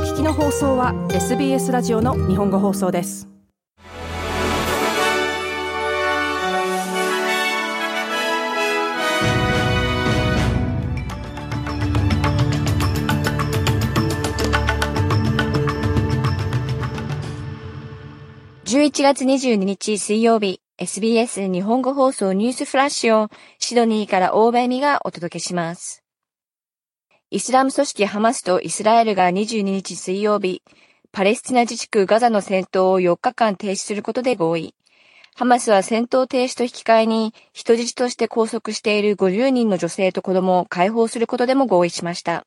聞きの放送は SBS ラジオの日本語放送です11月22日水曜日 SBS 日本語放送ニュースフラッシュをシドニーから大場恵美がお届けします。イスラム組織ハマスとイスラエルが22日水曜日、パレスチナ自治区ガザの戦闘を4日間停止することで合意。ハマスは戦闘停止と引き換えに人質として拘束している50人の女性と子供を解放することでも合意しました。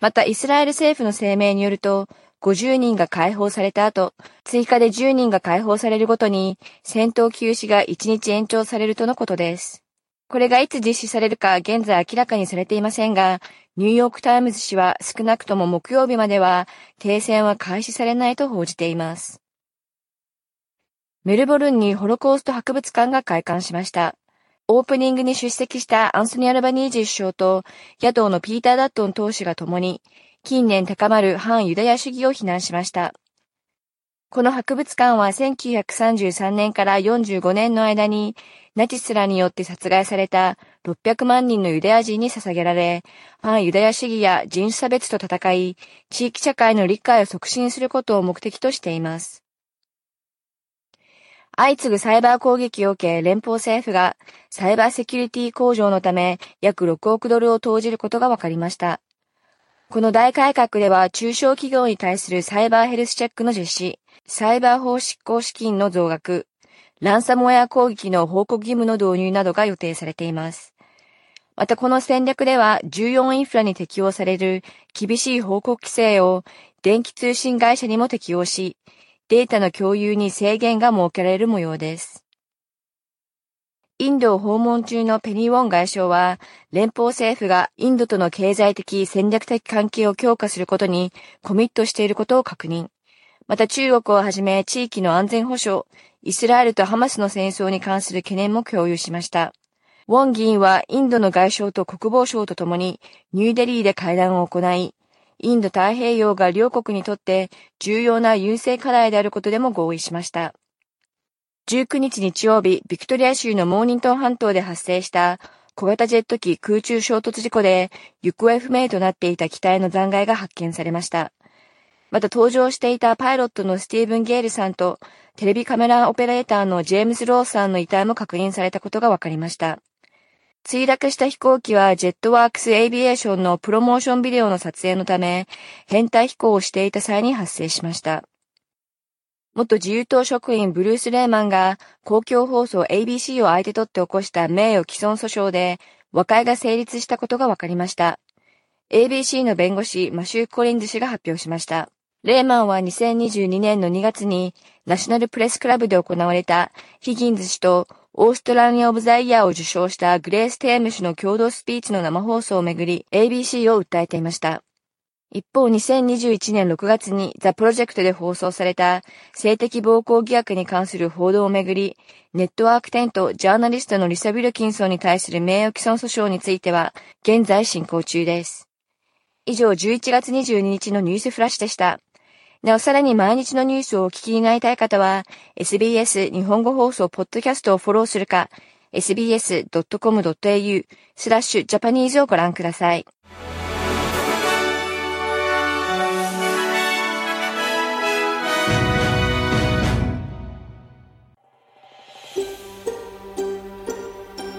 またイスラエル政府の声明によると、50人が解放された後、追加で10人が解放されるごとに、戦闘休止が1日延長されるとのことです。これがいつ実施されるか現在明らかにされていませんが、ニューヨークタイムズ紙は少なくとも木曜日までは停戦は開始されないと報じています。メルボルンにホロコースト博物館が開館しました。オープニングに出席したアンソニー・アルバニージー首相と野党のピーター・ダットン党首が共に近年高まる反ユダヤ主義を非難しました。この博物館は1933年から45年の間にナチスらによって殺害された600万人のユダヤ人に捧げられ、反ユダヤ主義や人種差別と戦い、地域社会の理解を促進することを目的としています。相次ぐサイバー攻撃を受け、連邦政府がサイバーセキュリティ向上のため約6億ドルを投じることが分かりました。この大改革では中小企業に対するサイバーヘルスチェックの実施、サイバー法執行資金の増額、ランサムウェア攻撃の報告義務の導入などが予定されています。またこの戦略では重要インフラに適用される厳しい報告規制を電気通信会社にも適用し、データの共有に制限が設けられる模様です。インドを訪問中のペニー・ウォン外相は、連邦政府がインドとの経済的戦略的関係を強化することにコミットしていることを確認。また中国をはじめ地域の安全保障、イスラエルとハマスの戦争に関する懸念も共有しました。ウォン議員はインドの外相と国防相と共にニューデリーで会談を行い、インド太平洋が両国にとって重要な優勢課題であることでも合意しました。19日日曜日、ビクトリア州のモーニントン半島で発生した小型ジェット機空中衝突事故で行方不明となっていた機体の残骸が発見されました。また搭乗していたパイロットのスティーブン・ゲールさんとテレビカメラオペレーターのジェームズ・ローさんの遺体も確認されたことが分かりました。墜落した飛行機はジェットワークス・エイビエーションのプロモーションビデオの撮影のため編隊飛行をしていた際に発生しました。元自由党職員ブルース・レーマンが公共放送 ABC を相手取って起こした名誉毀損訴訟で和解が成立したことが分かりました。ABC の弁護士マシュー・コリンズ氏が発表しました。レーマンは2022年の2月にナショナルプレスクラブで行われたヒギンズ氏とオーストラリア・オブ・ザ・イヤーを受賞したグレース・テーム氏の共同スピーチの生放送をめぐり ABC を訴えていました。一方、2021年6月にザ・プロジェクトで放送された性的暴行疑惑に関する報道をめぐり、ネットワークテントジャーナリストのリサ・ビルキンソンに対する名誉毀損訴訟については、現在進行中です。以上、11月22日のニュースフラッシュでした。なお、さらに毎日のニュースをお聞きになりたい方は、SBS 日本語放送ポッドキャストをフォローするか、sbs.com.au スラッシュジャパニーズをご覧ください。